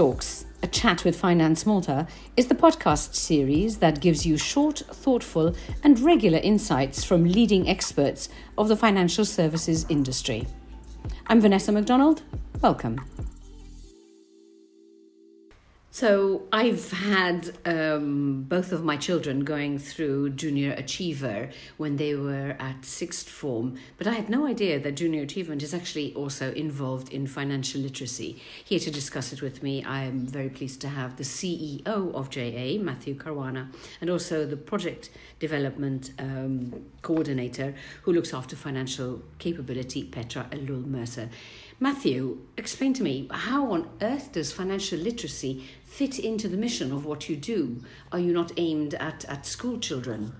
Talks, a chat with Finance Malta, is the podcast series that gives you short, thoughtful, and regular insights from leading experts of the financial services industry. I'm Vanessa McDonald. Welcome. So I've had um, both of my children going through Junior Achiever when they were at sixth form, but I had no idea that Junior Achievement is actually also involved in financial literacy. Here to discuss it with me, I am very pleased to have the CEO of JA, Matthew Caruana, and also the project development um, coordinator who looks after financial capability, Petra Ellul Mercer. Matthew, explain to me how on earth does financial literacy fit into the mission of what you do? Are you not aimed at, at school children?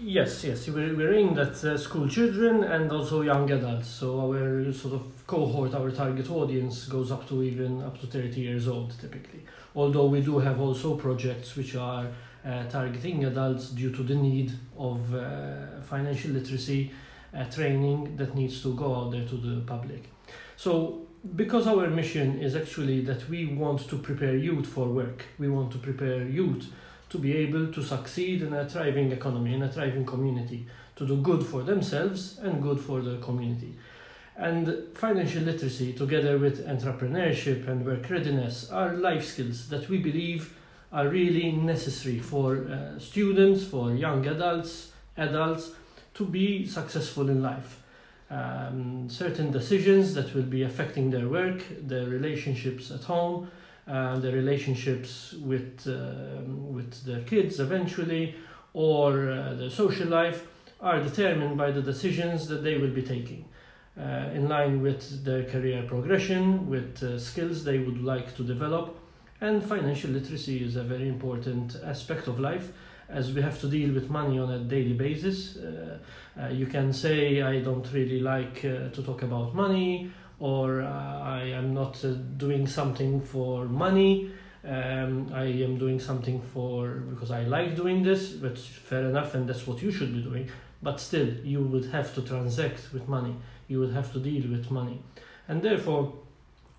Yes, yes, we're, we're aimed at uh, school children and also young adults. So our sort of cohort, our target audience goes up to even up to 30 years old typically. Although we do have also projects which are uh, targeting adults due to the need of uh, financial literacy uh, training that needs to go out there to the public. So, because our mission is actually that we want to prepare youth for work, we want to prepare youth to be able to succeed in a thriving economy, in a thriving community, to do good for themselves and good for the community. And financial literacy, together with entrepreneurship and work readiness, are life skills that we believe are really necessary for uh, students, for young adults, adults to be successful in life um, certain decisions that will be affecting their work, their relationships at home, uh, their relationships with uh, with their kids eventually, or uh, their social life, are determined by the decisions that they will be taking. Uh, in line with their career progression, with uh, skills they would like to develop, and financial literacy is a very important aspect of life as we have to deal with money on a daily basis. Uh, uh, you can say, I don't really like uh, to talk about money, or I am not doing something for money. Um, I am doing something for because I like doing this, but fair enough, and that's what you should be doing. But still, you would have to transact with money, you would have to deal with money, and therefore,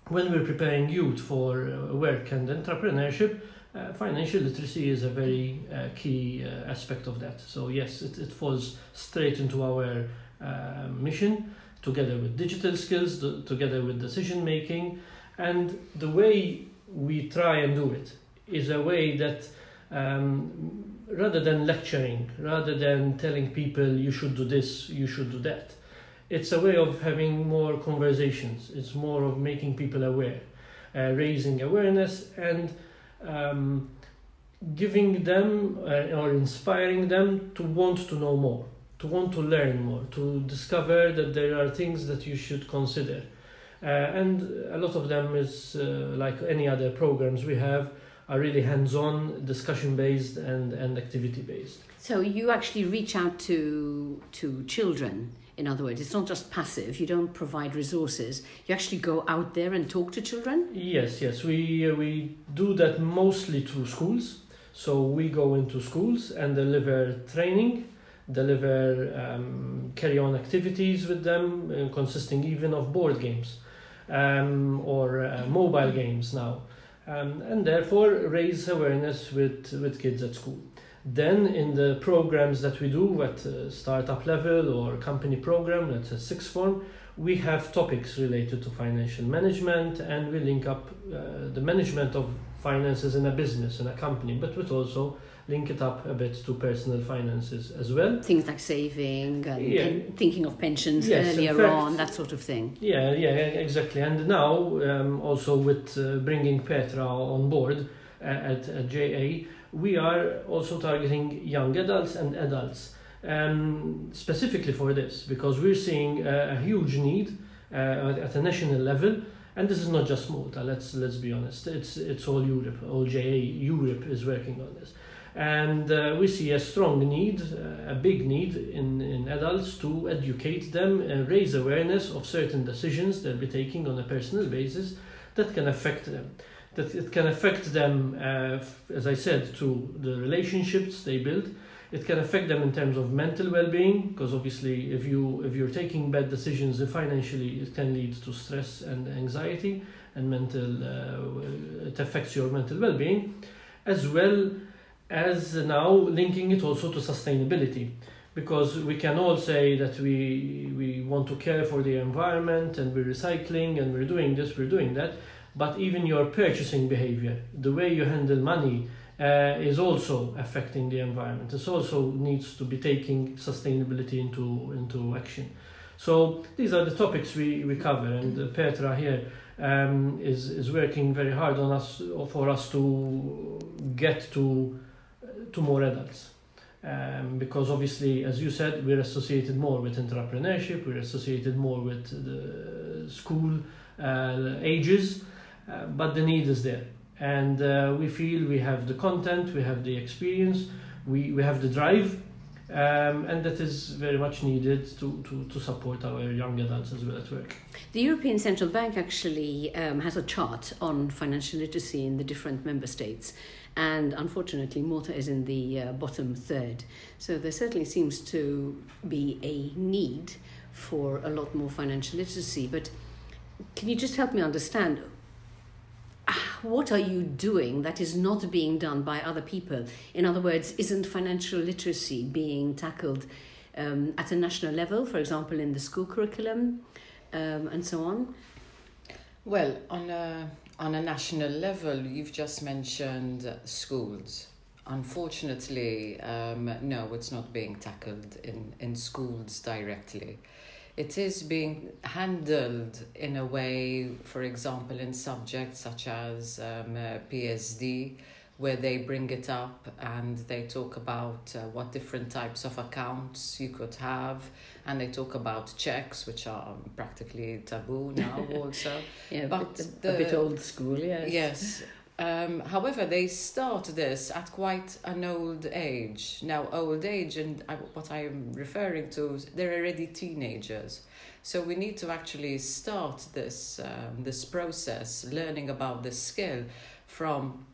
when we're preparing youth for work and entrepreneurship, uh, financial literacy is a very uh, key uh, aspect of that. So yes, it, it falls straight into our uh, mission, together with digital skills, the, together with decision making, and the way we try and do it is a way that um, rather than lecturing, rather than telling people you should do this, you should do that, it's a way of having more conversations. It's more of making people aware, uh, raising awareness and um, giving them uh, or inspiring them to want to know more, to want to learn more, to discover that there are things that you should consider. Uh, and a lot of them is uh, like any other programs we have are really hands-on, discussion-based, and and activity-based. So you actually reach out to to children in other words, it's not just passive. You don't provide resources. You actually go out there and talk to children. Yes, yes, we uh, we do that mostly through schools. So we go into schools and deliver training, deliver um, carry on activities with them, uh, consisting even of board games um, or uh, mobile games now, um, and therefore raise awareness with with kids at school. Then in the programs that we do at startup level or company program, that's a sixth form, we have topics related to financial management and we link up uh, the management of finances in a business, in a company, but we also link it up a bit to personal finances as well. Things like saving and yeah. thinking of pensions yes, earlier fact, on, that sort of thing. Yeah, yeah, exactly. And now um, also with uh, bringing Petra on board uh, at, at JA, we are also targeting young adults and adults um, specifically for this because we're seeing a, a huge need uh, at a national level. And this is not just Malta let's let's be honest. It's it's all Europe all JA Europe is working on this. And uh, we see a strong need uh, a big need in, in adults to educate them and raise awareness of certain decisions they'll be taking on a personal basis that can affect them that it can affect them, uh, as I said, to the relationships they build. It can affect them in terms of mental well-being, because obviously, if you if you're taking bad decisions financially, it can lead to stress and anxiety, and mental uh, it affects your mental well-being as well as now linking it also to sustainability because we can all say that we we want to care for the environment and we're recycling and we're doing this we're doing that but even your purchasing behavior the way you handle money uh, is also affecting the environment. This also needs to be taking sustainability into into action. So these are the topics we, we cover and petra here um, is, is working very hard on us for us to get to to more adults. Um, because obviously, as you said, we're associated more with entrepreneurship, we're associated more with the school uh, ages, uh, but the need is there. And uh, we feel we have the content, we have the experience, we, we have the drive, um, and that is very much needed to, to, to support our young adults as well at work. The European Central Bank actually um, has a chart on financial literacy in the different member states and unfortunately Malta is in the uh, bottom third. So there certainly seems to be a need for a lot more financial literacy. But can you just help me understand what are you doing that is not being done by other people? In other words, isn't financial literacy being tackled um, at a national level, for example, in the school curriculum um, and so on? Well, on a on a national level, you've just mentioned schools. Unfortunately, um, no, it's not being tackled in, in schools directly. It is being handled in a way, for example, in subjects such as um, uh, PSD, where they bring it up and they talk about uh, what different types of accounts you could have. And they talk about checks which are practically taboo now also. Yeah but a bit, the, a bit old school yes. Yes um, however they start this at quite an old age. Now old age and I, what i'm referring to they're already teenagers. So we need to actually start this um, this process learning about this skill from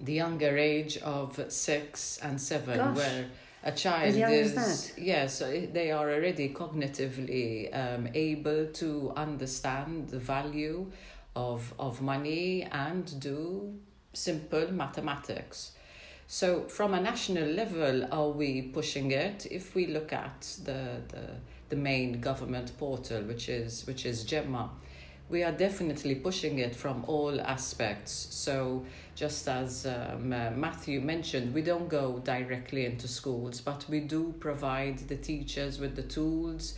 the younger age of six and seven, Gosh. where a child is, yes, they are already cognitively um, able to understand the value of of money and do simple mathematics. So, from a national level, are we pushing it? If we look at the the, the main government portal, which is which is Gemma, we are definitely pushing it from all aspects. So, just as um, uh, Matthew mentioned, we don't go directly into schools, but we do provide the teachers with the tools,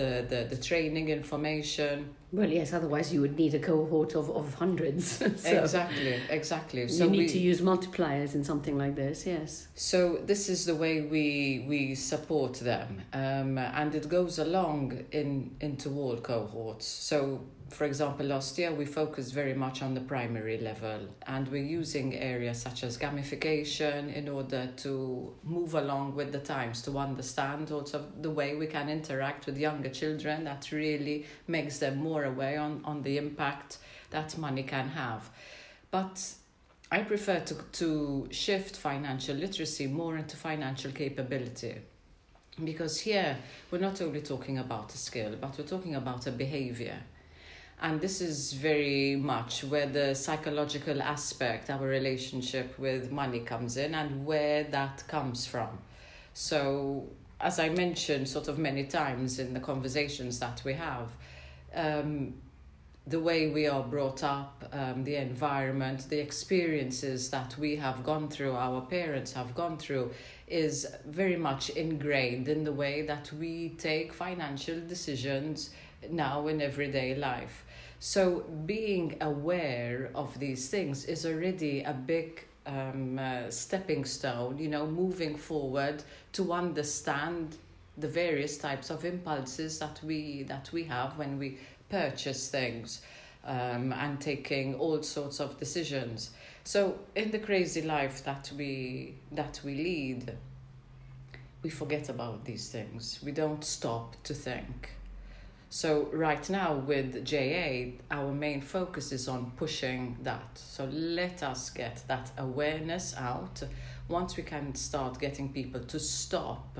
the, the, the training information. Well, yes, otherwise you would need a cohort of, of hundreds. so exactly, exactly. So you need we, to use multipliers in something like this, yes. So this is the way we we support them, um, and it goes along in into all cohorts. So for example, last year we focused very much on the primary level and we're using areas such as gamification in order to move along with the times, to understand also the way we can interact with younger children that really makes them more aware on, on the impact that money can have. But I prefer to, to shift financial literacy more into financial capability because here we're not only talking about a skill, but we're talking about a behavior and this is very much where the psychological aspect our relationship with money comes in and where that comes from so as i mentioned sort of many times in the conversations that we have um, the way we are brought up, um, the environment, the experiences that we have gone through, our parents have gone through, is very much ingrained in the way that we take financial decisions now in everyday life. So being aware of these things is already a big um, uh, stepping stone, you know, moving forward to understand the various types of impulses that we that we have when we purchase things um, and taking all sorts of decisions. So in the crazy life that we that we lead, we forget about these things. We don't stop to think. So right now with JA, our main focus is on pushing that. So let us get that awareness out. Once we can start getting people to stop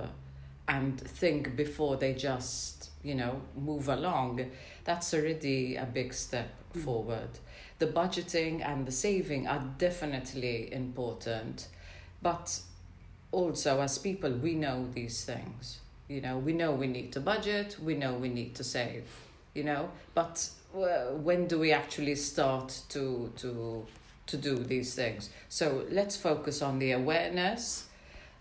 and think before they just, you know, move along, that's already a big step Mm. forward. The budgeting and the saving are definitely important, but also as people, we know these things. You know, we know we need to budget, we know we need to save, you know, but uh, when do we actually start to, to, to do these things? So let's focus on the awareness,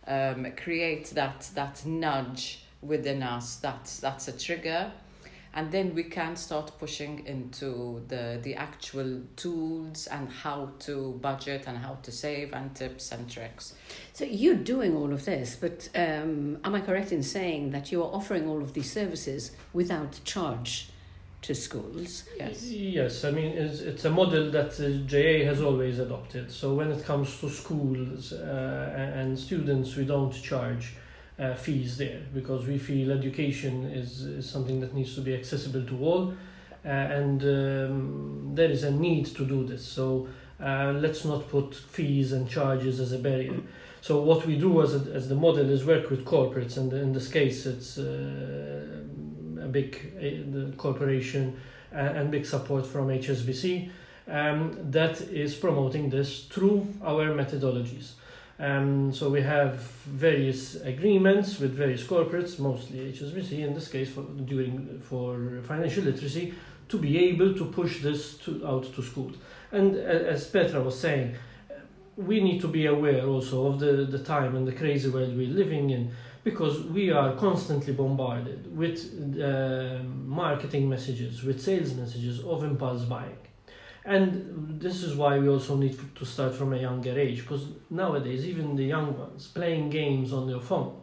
um, create that, that nudge within us, that's, that's a trigger and then we can start pushing into the the actual tools and how to budget and how to save and tips and tricks So you're doing all of this, but um, am I correct in saying that you are offering all of these services without charge to schools? yes Yes, I mean, it's, it's a model that the JA has always adopted. So when it comes to schools uh, and and students, we don't charge uh, fees there because we feel education is, is something that needs to be accessible to all. Uh, and um, there is a need to do this. So uh, let's not put fees and charges as a barrier. So what we do as, a, as the model is work with corporates, and in this case, it's uh, a big uh, the corporation uh, and big support from HSBC um, that is promoting this through our methodologies. Um, so we have various agreements with various corporates, mostly HSBC in this case for during for financial literacy, to be able to push this to, out to schools. And as Petra was saying, we need to be aware also of the, the time and the crazy world we're living in because we are constantly bombarded with uh, marketing messages, with sales messages of impulse buying. And this is why we also need to start from a younger age because nowadays, even the young ones playing games on their phone,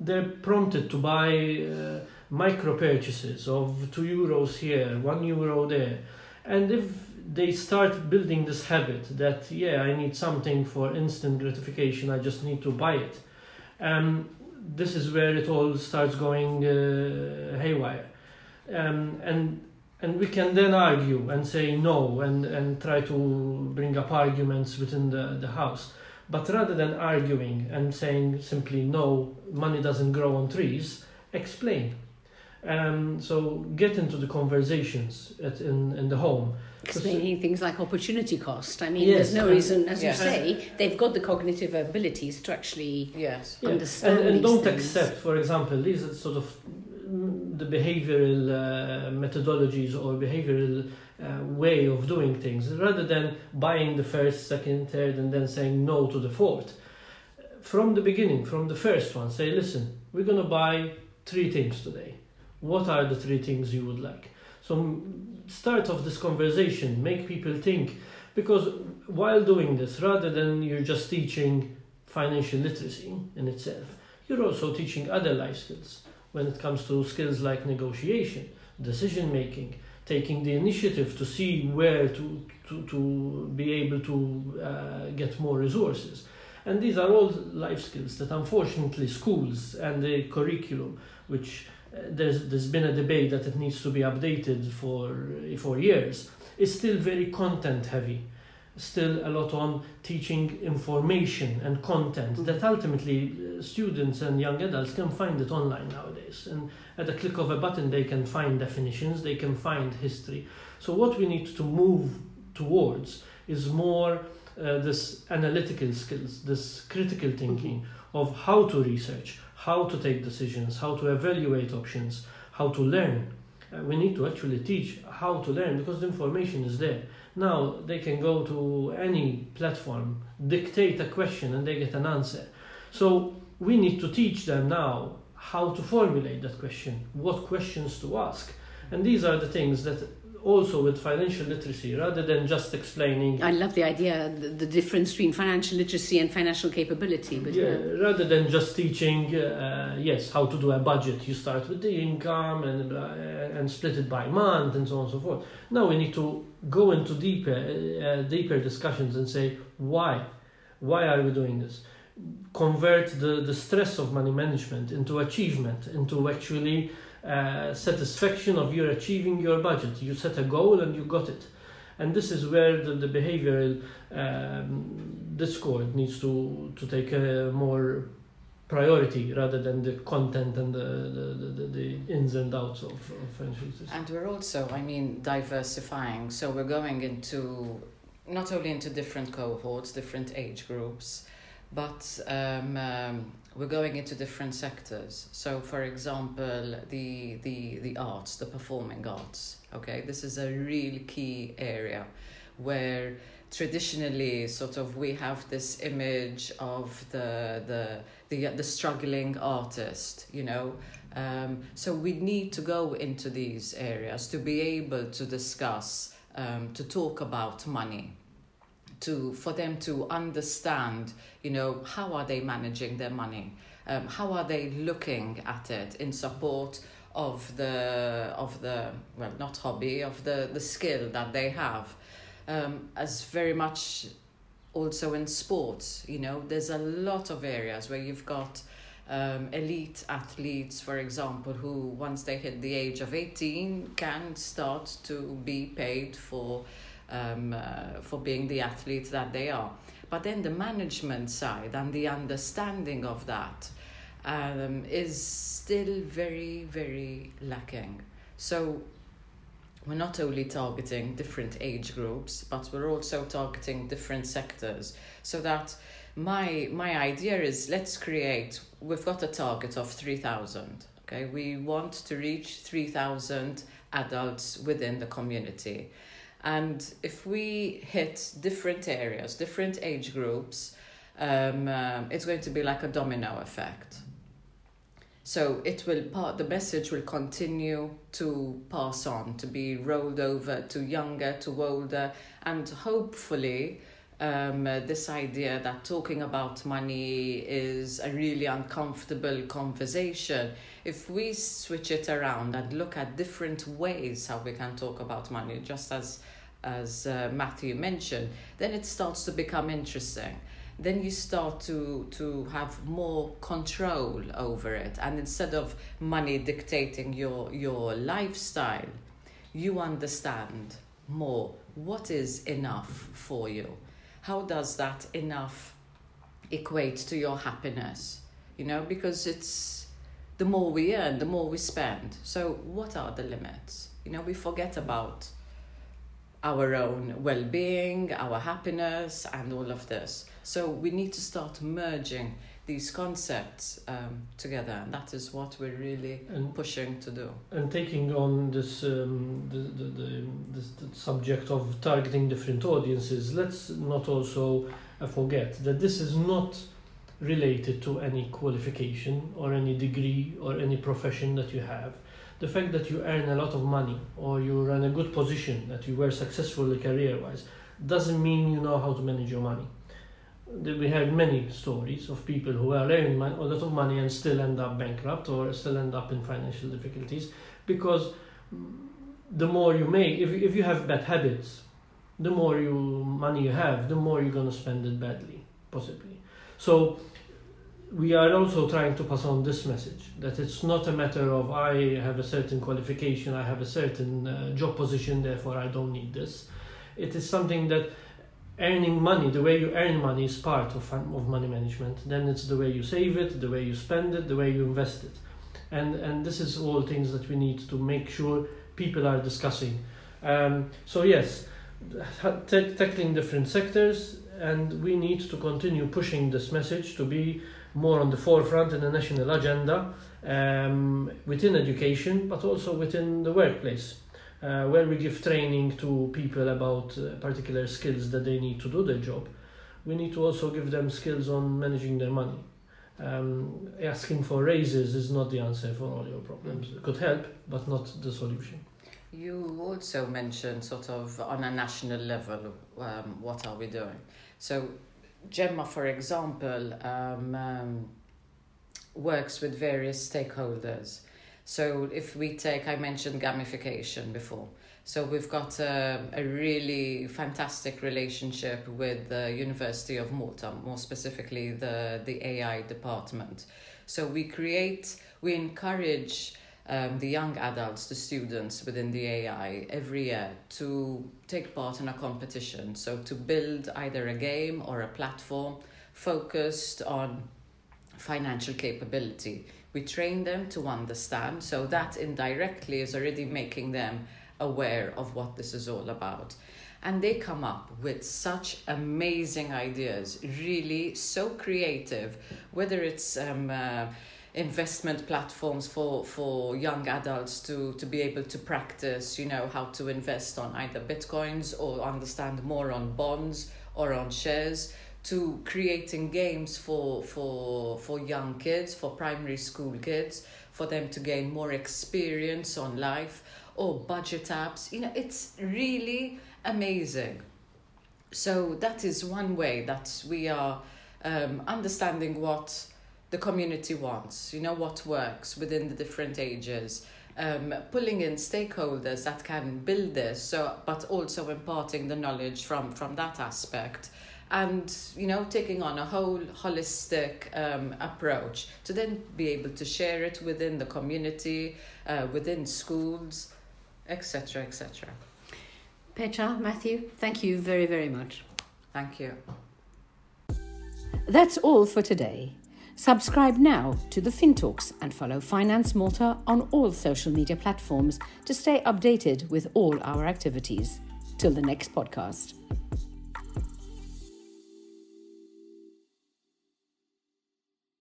they're prompted to buy uh, micro purchases of two euros here, one euro there. And if they start building this habit that, yeah, I need something for instant gratification, I just need to buy it, um, this is where it all starts going uh, haywire. Um, and and we can then argue and say no and, and try to bring up arguments within the, the house. But rather than arguing and saying simply no, money doesn't grow on trees, explain. Um, so get into the conversations at, in, in the home. Explaining things like opportunity cost. I mean, Yes, there's no and- reason, as Yeah. you say, they've got the cognitive abilities to actually yes Yeah. understand and, and these don't things. accept, for example, these are sort of the behavioral uh, methodologies or behavioral uh, way of doing things rather than buying the first, second, third, and then saying no to the fourth. From the beginning, from the first one, say, listen, we're going to buy three things today. What are the three things you would like? So, start off this conversation, make people think, because while doing this, rather than you're just teaching financial literacy in itself, you're also teaching other life skills when it comes to skills like negotiation, decision making, taking the initiative to see where to, to, to be able to uh, get more resources. And these are all life skills that unfortunately schools and the curriculum, which uh, there's, there's been a debate that it needs to be updated for, for years, is still very content heavy still a lot on teaching information and content that ultimately uh, students and young adults can find it online nowadays. And at a click of a button they can find definitions they can find history. So what we need to move towards is more uh, this analytical skills this critical thinking of how to research how to take decisions how to evaluate options how to learn Uh, we need to actually teach how to learn because the information is there now they can go to any platform, dictate a question, and they get an answer. So we need to teach them now how to formulate that question, what questions to ask. And these are the things that also with financial literacy, rather than just explaining I love the idea, the, the difference between financial literacy and financial capability. But yeah, yeah. rather than just teaching, uh, yes, how to do a budget. You start with the income and uh, and split it by month and so on and so forth. Now we need to go into deeper, uh, deeper discussions and say why, why are we doing this? Convert the the stress of money management into achievement, into actually uh, satisfaction of your achieving your budget. You set a goal and you got it. And this is where the, the behavioral um, discord needs to, to take a more priority rather than the content and the, the, the, the ins and outs of, of. And we're also, I mean, diversifying. So we're going into not only into different cohorts, different age groups, but um, um, we're going into different sectors. So, for example, the the the arts, the performing arts. Okay, this is a real key area where traditionally sort of we have this image of the the the, the struggling artist you know um, so we need to go into these areas to be able to discuss um, to talk about money to for them to understand you know how are they managing their money? Um, how are they looking at it in support of the of the well not hobby of the the skill that they have? Um, as very much also in sports you know there's a lot of areas where you've got um, elite athletes for example who once they hit the age of 18 can start to be paid for um, uh, for being the athletes that they are but then the management side and the understanding of that um, is still very very lacking so we're not only targeting different age groups, but we're also targeting different sectors. So that my my idea is let's create. We've got a target of three thousand. Okay, we want to reach three thousand adults within the community, and if we hit different areas, different age groups, um, um, it's going to be like a domino effect. So it will part the message will continue to pass on, to be rolled over to younger, to older, and hopefully um, uh, this idea that talking about money is a really uncomfortable conversation. If we switch it around and look at different ways how we can talk about money, just as as uh, Matthew mentioned, then it starts to become interesting. Then you start to to have more control over it. And instead of money dictating your your lifestyle you understand more what is enough for you. How does that enough equate to your happiness? You know because it's the more we earn the more we spend. So what are the limits? You know we forget about our own well-being our happiness and all of this so we need to start merging these concepts um, together, and that is what we're really and, pushing to do. And taking on this, um, the, the, the, this, the subject of targeting different audiences, let's not also uh, forget that this is not related to any qualification or any degree or any profession that you have. The fact that you earn a lot of money or you're in a good position, that you were successful career wise, doesn't mean you know how to manage your money we heard many stories of people who are earning a lot of money and still end up bankrupt or still end up in financial difficulties because the more you make, if, if you have bad habits, the more you money you have, the more you're going to spend it badly, possibly. So we are also trying to pass on this message that it's not a matter of I have a certain qualification, I have a certain uh, job position, therefore I don't need this. It is something that earning money, the way you earn money is part of, of money management. Then it's the way you save it, the way you spend it, the way you invest it. And, and this is all things that we need to make sure people are discussing. Um, so yes, tackling different sectors and we need to continue pushing this message to be more on the forefront in the national agenda um, within education but also within the workplace uh, where we give training to people about uh, particular skills that they need to do their job. We need to also give them skills on managing their money. Um, asking for raises is not the answer for all your problems. It could help, but not the solution. You also mentioned sort of on a national level, um, what are we doing? So, Gemma, for example, um, um works with various stakeholders so if we take, I mentioned gamification before. So we've got a, a really fantastic relationship with the University of Malta, more specifically the, the AI department. So we create, we encourage um, the young adults, the students within the AI every year to take part in a competition. So to build either a game or a platform focused on financial capability. We train them to understand, so that indirectly is already making them aware of what this is all about. And they come up with such amazing ideas, really so creative, whether it's um, uh, investment platforms for, for young adults to, to be able to practice, you know, how to invest on either bitcoins or understand more on bonds or on shares to creating games for for for young kids for primary school kids for them to gain more experience on life or budget apps. You know it's really amazing. So that is one way that we are um, understanding what the community wants you know what works within the different ages um, pulling in stakeholders that can build this so but also imparting the knowledge from from that aspect and you know taking on a whole holistic um, approach to then be able to share it within the community uh, within schools etc etc Petra, Matthew, thank you very, very much. thank you That's all for today. Subscribe now to the FinTalks and follow Finance Malta on all social media platforms to stay updated with all our activities. Till the next podcast.